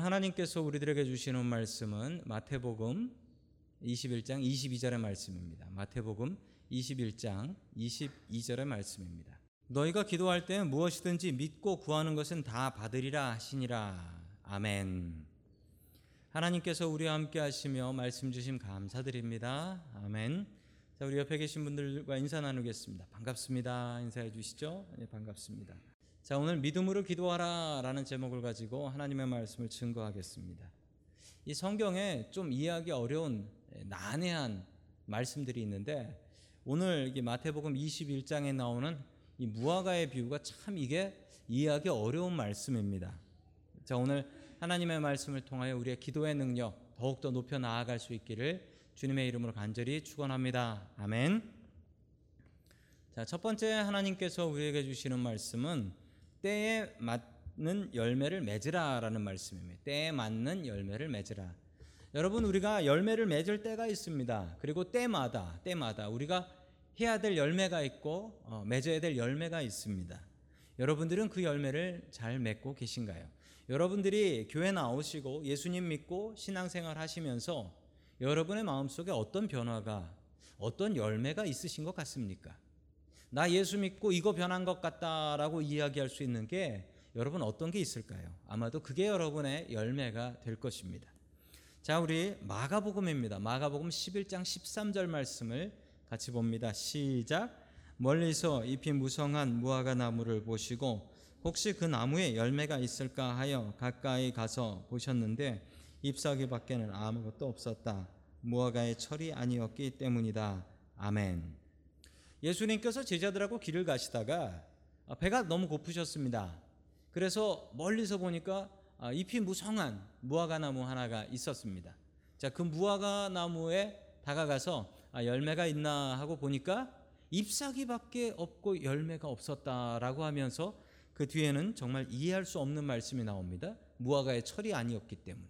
오늘 하나님께서 우리들에게 주시는 말씀은 마태복음 21장 22절의 말씀입니다. 마태복음 21장 22절의 말씀입니다. 너희가 기도할 때 무엇이든지 믿고 구하는 것은 다 받으리라 하시니라. 아멘. 하나님께서 우리와 함께 하시며 말씀 주심 감사드립니다. 아멘. 자, 우리 옆에 계신 분들과 인사 나누겠습니다. 반갑습니다. 인사해 주시죠. 네, 반갑습니다. 자, 오늘 믿음으로 기도하라 라는 제목을 가지고 하나님의 말씀을 증거하겠습니다. 이 성경에 좀 이해하기 어려운 난해한 말씀들이 있는데 오늘 마태복음 21장에 나오는 이 무화과의 비유가 참 이게 이해하기 어려운 말씀입니다. 자, 오늘 하나님의 말씀을 통하여 우리의 기도의 능력 더욱더 높여 나아갈 수 있기를 주님의 이름으로 간절히 축원합니다. 아멘. 자, 첫 번째 하나님께서 우리에게 주시는 말씀은 때에 맞는 열매를 맺으라라는 말씀입니다. 때에 맞는 열매를 맺으라. 여러분 우리가 열매를 맺을 때가 있습니다. 그리고 때마다 때마다 우리가 해야 될 열매가 있고 어, 맺어야 될 열매가 있습니다. 여러분들은 그 열매를 잘 맺고 계신가요? 여러분들이 교회 나오시고 예수님 믿고 신앙생활 하시면서 여러분의 마음속에 어떤 변화가 어떤 열매가 있으신 것 같습니까? 나 예수 믿고 이거 변한 것 같다라고 이야기할 수 있는 게 여러분 어떤 게 있을까요? 아마도 그게 여러분의 열매가 될 것입니다. 자, 우리 마가복음입니다. 마가복음 11장 13절 말씀을 같이 봅니다. 시작. 멀리서 잎이 무성한 무화과 나무를 보시고 혹시 그 나무에 열매가 있을까 하여 가까이 가서 보셨는데 잎사귀 밖에는 아무것도 없었다. 무화과의 철이 아니었기 때문이다. 아멘. 예수님께서 제자들하고 길을 가시다가 배가 너무 고프셨습니다. 그래서 멀리서 보니까 잎이 무성한 무화과 나무 하나가 있었습니다. 자, 그 무화과 나무에 다가가서 열매가 있나 하고 보니까 잎사귀밖에 없고 열매가 없었다라고 하면서 그 뒤에는 정말 이해할 수 없는 말씀이 나옵니다. 무화과의 철이 아니었기 때문에.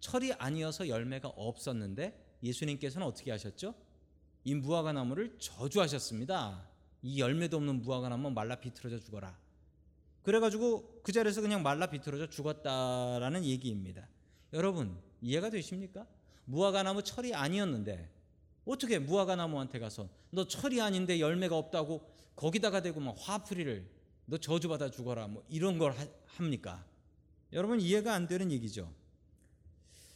철이 아니어서 열매가 없었는데 예수님께서는 어떻게 하셨죠? 이 무화과 나무를 저주하셨습니다. 이 열매도 없는 무화과 나무 말라 비틀어져 죽어라. 그래가지고 그 자리에서 그냥 말라 비틀어져 죽었다라는 얘기입니다. 여러분 이해가 되십니까? 무화과 나무 철이 아니었는데 어떻게 무화과 나무한테 가서 너 철이 아닌데 열매가 없다고 거기다가 대고 막 화풀이를 너 저주받아 죽어라 뭐 이런 걸 하, 합니까? 여러분 이해가 안 되는 얘기죠.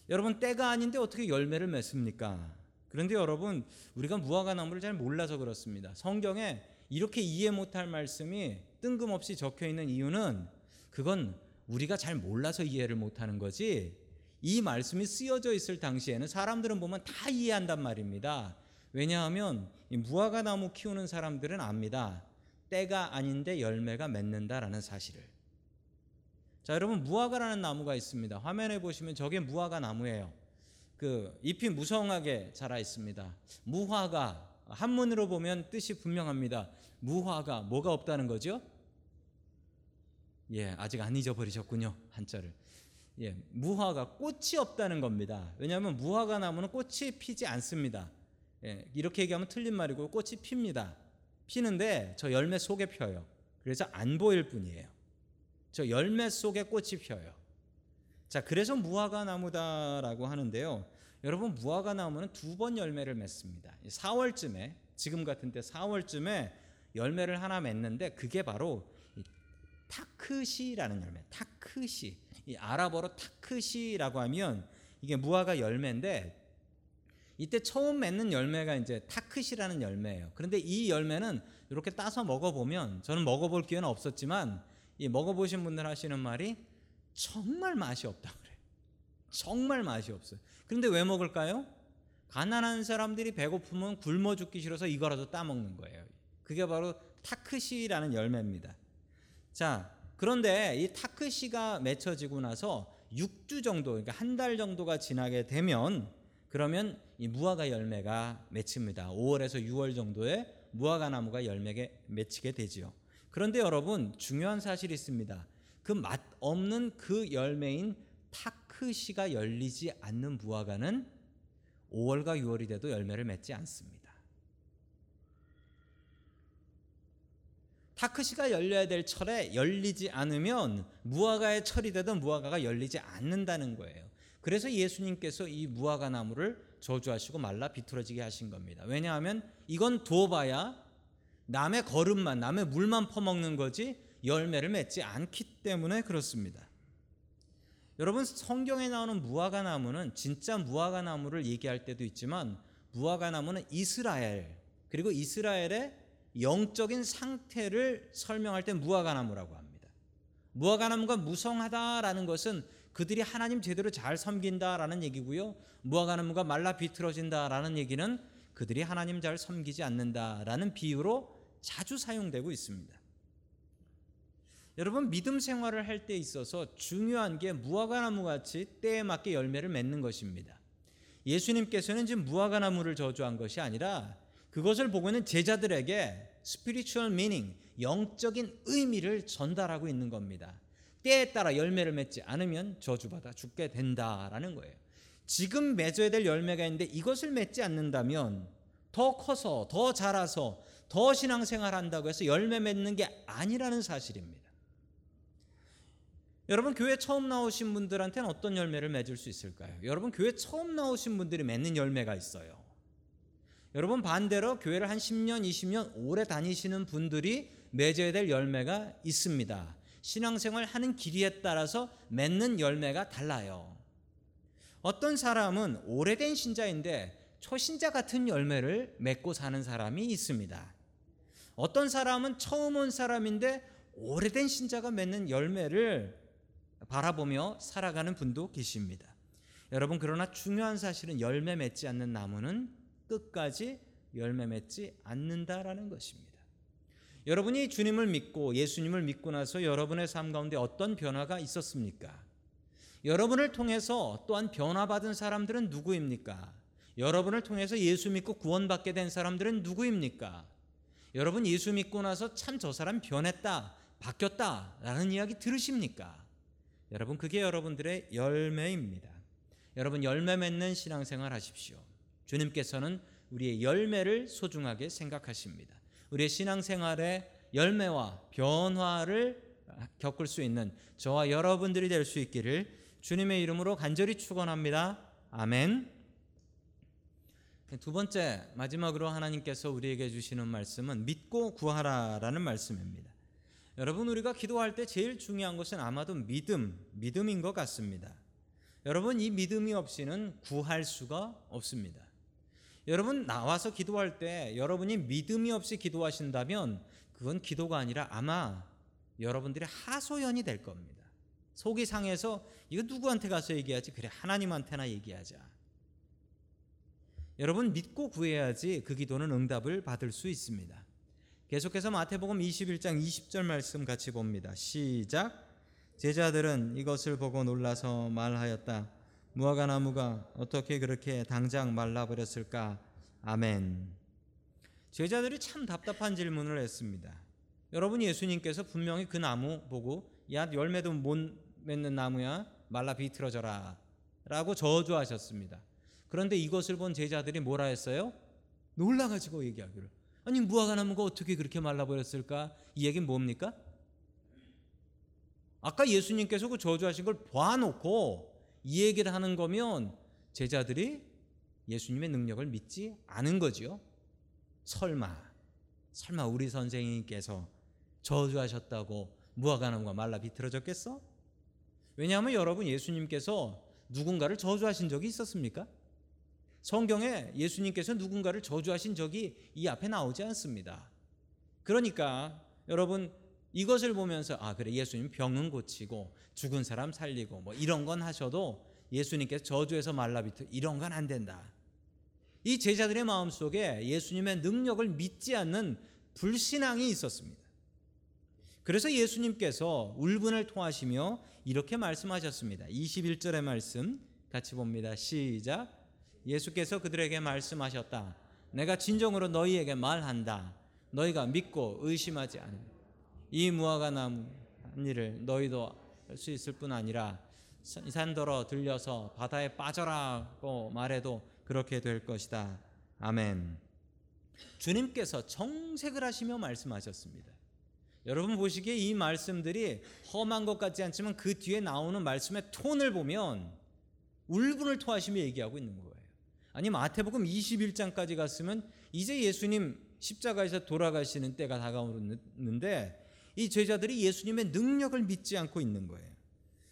여러분 때가 아닌데 어떻게 열매를 맺습니까? 그런데 여러분 우리가 무화과 나무를 잘 몰라서 그렇습니다. 성경에 이렇게 이해 못할 말씀이 뜬금없이 적혀 있는 이유는 그건 우리가 잘 몰라서 이해를 못하는 거지. 이 말씀이 쓰여져 있을 당시에는 사람들은 보면 다 이해한단 말입니다. 왜냐하면 무화과 나무 키우는 사람들은 압니다. 때가 아닌데 열매가 맺는다라는 사실을. 자, 여러분 무화과라는 나무가 있습니다. 화면에 보시면 저게 무화과 나무예요. 그 잎이 무성하게 자라 있습니다. 무화과 한문으로 보면 뜻이 분명합니다. 무화과 뭐가 없다는 거죠? 예, 아직 안 잊어버리셨군요. 한자를. 예, 무화과 꽃이 없다는 겁니다. 왜냐하면 무화과 나무는 꽃이 피지 않습니다. 예, 이렇게 얘기하면 틀린 말이고 꽃이 핍니다. 피는데 저 열매 속에 펴요. 그래서 안 보일 뿐이에요. 저 열매 속에 꽃이 펴요. 자, 그래서 무화과 나무다라고 하는데요. 여러분 무화과 나무는 두 번 열매를 맺습니다. 4월쯤에 지금 같은 때 4월쯤에 열매를 하나 맺는데 그게 바로 타크시라는 열매. 타크시. 이 아랍어로 타크시라고 하면 이게 무화과 열매인데 이때 처음 맺는 열매가 이제 타크시라는 열매예요. 그런데 이 열매는 이렇게 따서 먹어보면 저는 먹어볼 기회는 없었지만 이 먹어보신 분들 하시는 말이 정말 맛이 없다 그래요. 정말 맛이 없어요. 그런데 왜 먹을까요? 가난한 사람들이 배고프면 굶어 죽기 싫어서 이거라도 따 먹는 거예요. 그게 바로 타크시라는 열매입니다. 자, 그런데 이 타크시가 맺혀지고 나서 6주 정도, 그러니까 한 달 정도가 지나게 되면 그러면 이 무화과 열매가 맺힙니다. 5월에서 6월 정도에 무화과 나무가 열매게 맺히게 되지요. 그런데 여러분 중요한 사실이 있습니다. 그 맛 없는 그 열매인 타크시가 열리지 않는 무화과는 5월과 6월이 돼도 열매를 맺지 않습니다. 타크시가 열려야 될 철에 열리지 않으면 무화과의 철이 되던 무화과가 열리지 않는다는 거예요. 그래서 예수님께서 이 무화과 나무를 저주하시고 말라 비틀어지게 하신 겁니다. 왜냐하면 이건 두어봐야 남의 걸음만, 남의 물만 퍼먹는 거지 열매를 맺지 않기 때문에 그렇습니다. 여러분 성경에 나오는 무화과 나무는 진짜 무화과 나무를 얘기할 때도 있지만 무화과 나무는 이스라엘 그리고 이스라엘의 영적인 상태를 설명할 때 무화과 나무라고 합니다. 무화과 나무가 무성하다라는 것은 그들이 하나님 제대로 잘 섬긴다라는 얘기고요. 무화과 나무가 말라 비틀어진다라는 얘기는 그들이 하나님 잘 섬기지 않는다라는 비유로 자주 사용되고 있습니다. 여러분 믿음 생활을 할 때 있어서 중요한 게 무화과 나무 같이 때에 맞게 열매를 맺는 것입니다. 예수님께서는 지금 무화과 나무를 저주한 것이 아니라 그것을 보고 있는 제자들에게 spiritual meaning, 영적인 의미를 전달하고 있는 겁니다. 때에 따라 열매를 맺지 않으면 저주받아 죽게 된다라는 거예요. 지금 맺어야 될 열매가 있는데 이것을 맺지 않는다면 더 커서 더 자라서 더 신앙생활 한다고 해서 열매 맺는 게 아니라는 사실입니다. 여러분 교회 처음 나오신 분들한테는 어떤 열매를 맺을 수 있을까요? 여러분 교회 처음 나오신 분들이 맺는 열매가 있어요. 여러분 반대로 교회를 한 10년, 20년 오래 다니시는 분들이 맺어야 될 열매가 있습니다. 신앙생활 하는 길이에 따라서 맺는 열매가 달라요. 어떤 사람은 오래된 신자인데 초신자 같은 열매를 맺고 사는 사람이 있습니다. 어떤 사람은 처음 온 사람인데 오래된 신자가 맺는 열매를 바라보며 살아가는 분도 계십니다. 여러분 그러나 중요한 사실은 열매 맺지 않는 나무는 끝까지 열매 맺지 않는다라는 것입니다. 여러분이 주님을 믿고 예수님을 믿고 나서 여러분의 삶 가운데 어떤 변화가 있었습니까? 여러분을 통해서 또한 변화받은 사람들은 누구입니까? 여러분을 통해서 예수 믿고 구원받게 된 사람들은 누구입니까? 여러분 예수 믿고 나서 참 저 사람 변했다, 바뀌었다라는 이야기 들으십니까? 여러분 그게 여러분들의 열매입니다. 여러분 열매 맺는 신앙생활 하십시오. 주님께서는 우리의 열매를 소중하게 생각하십니다. 우리의 신앙생활의 열매와 변화를 겪을 수 있는 저와 여러분들이 될 수 있기를 주님의 이름으로 간절히 축원합니다. 아멘. 두 번째 마지막으로 하나님께서 우리에게 주시는 말씀은 믿고 구하라라는 말씀입니다. 여러분 우리가 기도할 때 제일 중요한 것은 아마도 믿음, 믿음인 것 같습니다. 여러분 이 믿음이 없이는 구할 수가 없습니다. 여러분 나와서 기도할 때 여러분이 믿음이 없이 기도하신다면 그건 기도가 아니라 아마 여러분들의 하소연이 될 겁니다. 속이 상해서 이거 누구한테 가서 얘기하지? 그래 하나님한테나 얘기하자. 여러분 믿고 구해야지 그 기도는 응답을 받을 수 있습니다. 계속해서 마태복음 21장 20절 말씀 같이 봅니다. 시작. 제자들은 이것을 보고 놀라서 말하였다. 무화과 나무가 어떻게 그렇게 당장 말라버렸을까? 아멘. 제자들이 참 답답한 질문을 했습니다. 여러분 예수님께서 분명히 그 나무 보고 야 열매도 못 맺는 나무야 말라 비틀어져라 라고 저주하셨습니다. 그런데 이것을 본 제자들이 뭐라 했어요? 놀라가지고 얘기하기를 아니 무화과 나무가 어떻게 그렇게 말라버렸을까? 이 얘기는 뭡니까? 아까 예수님께서 그 저주하신 걸 봐놓고 이 얘기를 하는 거면 제자들이 예수님의 능력을 믿지 않은 거지요. 설마, 설마 우리 선생님께서 저주하셨다고 무화과나무가 말라 비틀어졌겠어? 왜냐하면 여러분 예수님께서 누군가를 저주하신 적이 있었습니까? 성경에 예수님께서 누군가를 저주하신 적이 이 앞에 나오지 않습니다. 그러니까 여러분 이것을 보면서 아 그래 예수님 병은 고치고 죽은 사람 살리고 뭐 이런 건 하셔도 예수님께서 저주해서 말라비트 이런 건 안 된다. 이 제자들의 마음 속에 예수님의 능력을 믿지 않는 불신앙이 있었습니다. 그래서 예수님께서 울분을 통하시며 이렇게 말씀하셨습니다. 21절의 말씀 같이 봅니다. 시작. 예수께서 그들에게 말씀하셨다. 내가 진정으로 너희에게 말한다. 너희가 믿고 의심하지 않으면 이 무화과 나무 한 일을 너희도 할 수 있을 뿐 아니라 산더러 들려서 바다에 빠져라고 말해도 그렇게 될 것이다. 아멘. 주님께서 정색을 하시며 말씀하셨습니다. 여러분 보시기에 이 말씀들이 험한 것 같지 않지만 그 뒤에 나오는 말씀의 톤을 보면 울분을 토하시며 얘기하고 있는 거예요. 아니 마태복음 21장까지 갔으면 이제 예수님 십자가에서 돌아가시는 때가 다가오는데 이 제자들이 예수님의 능력을 믿지 않고 있는 거예요.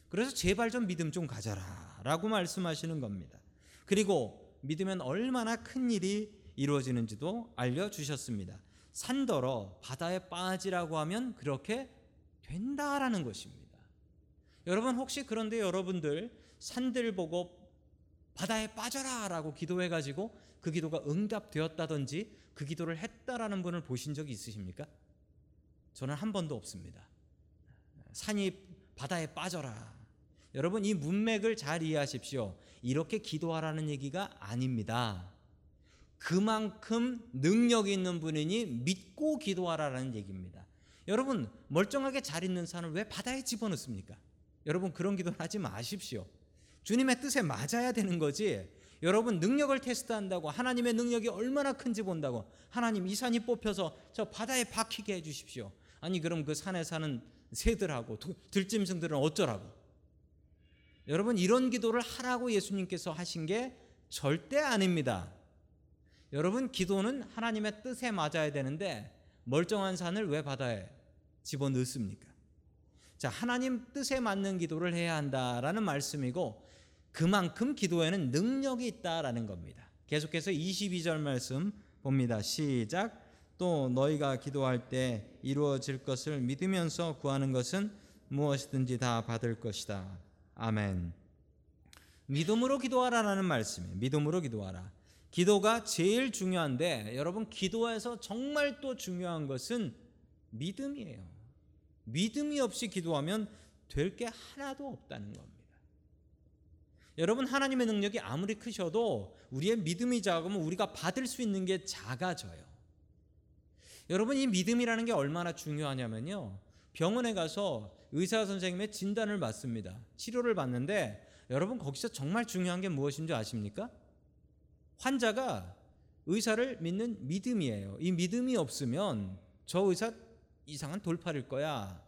그래서 제발 좀 믿음 좀 가져라 라고 말씀하시는 겁니다. 그리고 믿으면 얼마나 큰 일이 이루어지는지도 알려 주셨습니다. 산더러 바다에 빠지라고 하면 그렇게 된다라는 것입니다. 여러분 혹시 그런데 여러분들 산들 보고 바다에 빠져라 라고 기도해 가지고 그 기도가 응답되었다든지 그 기도를 했다라는 분을 보신 적이 있으십니까? 저는 한 번도 없습니다. 산이 바다에 빠져라. 여러분 이 문맥을 잘 이해하십시오. 이렇게 기도하라는 얘기가 아닙니다. 그만큼 능력 있는 분이니 믿고 기도하라는 얘기입니다. 여러분 멀쩡하게 잘 있는 산을 왜 바다에 집어넣습니까? 여러분 그런 기도는 하지 마십시오. 주님의 뜻에 맞아야 되는 거지. 여러분 능력을 테스트한다고 하나님의 능력이 얼마나 큰지 본다고 하나님 이 산이 뽑혀서 저 바다에 박히게 해 주십시오. 아니 그럼 그 산에 사는 새들하고 들짐승들은 어쩌라고? 여러분 이런 기도를 하라고 예수님께서 하신 게 절대 아닙니다. 여러분 기도는 하나님의 뜻에 맞아야 되는데 멀쩡한 산을 왜 바다에 집어 넣습니까? 자, 하나님 뜻에 맞는 기도를 해야 한다라는 말씀이고 그만큼 기도에는 능력이 있다라는 겁니다. 계속해서 22절 말씀 봅니다. 시작. 또 너희가 기도할 때 이루어질 것을 믿으면서 구하는 것은 무엇이든지 다 받을 것이다. 아멘. 믿음으로 기도하라라는 말씀이에요. 믿음으로 기도하라. 기도가 제일 중요한데 여러분 기도에서 정말 또 중요한 것은 믿음이에요. 믿음이 없이 기도하면 될 게 하나도 없다는 겁니다. 여러분 하나님의 능력이 아무리 크셔도 우리의 믿음이 작으면 우리가 받을 수 있는 게 작아져요. 여러분 이 믿음이라는 게 얼마나 중요하냐면요. 병원에 가서 의사 선생님의 진단을 받습니다. 치료를 받는데 여러분 거기서 정말 중요한 게 무엇인 줄 아십니까? 환자가 의사를 믿는 믿음이에요. 이 믿음이 없으면 저 의사 이상한 돌팔일 거야.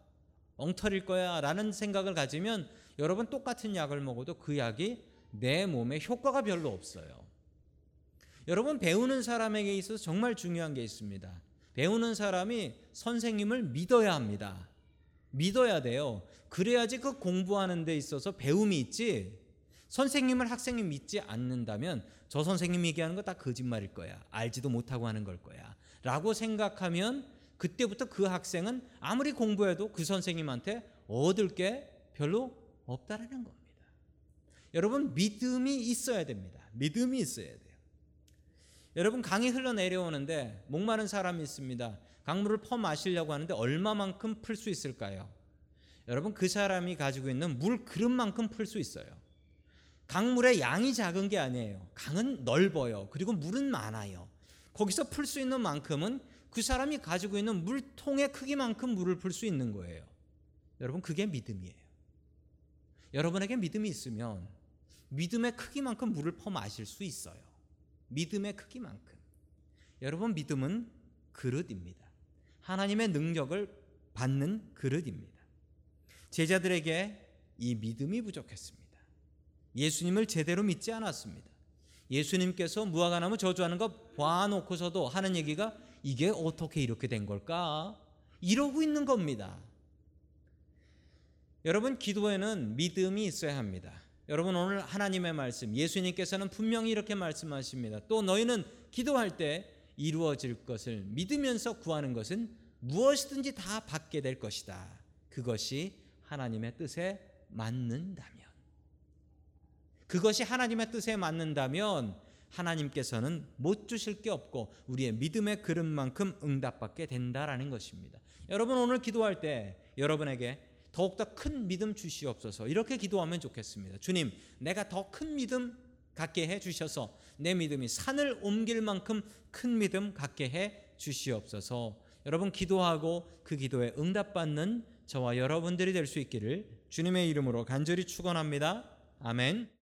엉터리일 거야. 라는 생각을 가지면 여러분 똑같은 약을 먹어도 그 약이 내 몸에 효과가 별로 없어요. 여러분 배우는 사람에게 있어서 정말 중요한 게 있습니다. 배우는 사람이 선생님을 믿어야 합니다. 믿어야 돼요. 그래야지 그 공부하는 데 있어서 배움이 있지. 선생님을 학생이 믿지 않는다면 저 선생님이 얘기하는 거 다 거짓말일 거야. 알지도 못하고 하는 걸 거야. 라고 생각하면 그때부터 그 학생은 아무리 공부해도 그 선생님한테 얻을 게 별로 없다라는 겁니다. 여러분 믿음이 있어야 됩니다. 믿음이 있어야 돼요. 여러분 강이 흘러내려오는데 목마른 사람이 있습니다. 강물을 퍼 마시려고 하는데 얼마만큼 풀 수 있을까요? 여러분 그 사람이 가지고 있는 물 그릇만큼 풀 수 있어요. 강물의 양이 작은 게 아니에요. 강은 넓어요. 그리고 물은 많아요. 거기서 풀 수 있는 만큼은 그 사람이 가지고 있는 물통의 크기만큼 물을 풀 수 있는 거예요. 여러분 그게 믿음이에요. 여러분에게 믿음이 있으면 믿음의 크기만큼 물을 퍼 마실 수 있어요. 믿음의 크기만큼. 여러분 믿음은 그릇입니다. 하나님의 능력을 받는 그릇입니다. 제자들에게 이 믿음이 부족했습니다. 예수님을 제대로 믿지 않았습니다. 예수님께서 무화과나무 저주하는 거 봐놓고서도 하는 얘기가 이게 어떻게 이렇게 된 걸까? 이러고 있는 겁니다. 여러분, 기도에는 믿음이 있어야 합니다. 여러분, 오늘 하나님의 말씀, 예수님께서는 분명히 이렇게 말씀하십니다. 또 너희는 기도할 때 이루어질 것을 믿으면서 구하는 것은 무엇이든지 다 받게 될 것이다. 그것이 하나님의 뜻에 맞는다면. 그것이 하나님의 뜻에 맞는다면 하나님께서는 못 주실 게 없고 우리의 믿음의 그릇만큼 응답받게 된다라는 것입니다. 여러분 오늘 기도할 때 여러분에게 더욱더 큰 믿음 주시옵소서 이렇게 기도하면 좋겠습니다. 주님, 내가 더 큰 믿음 갖게 해 주셔서 내 믿음이 산을 옮길 만큼 큰 믿음 갖게 해 주시옵소서. 여러분 기도하고 그 기도에 응답받는 저와 여러분들이 될 수 있기를 주님의 이름으로 간절히 축원합니다. 아멘.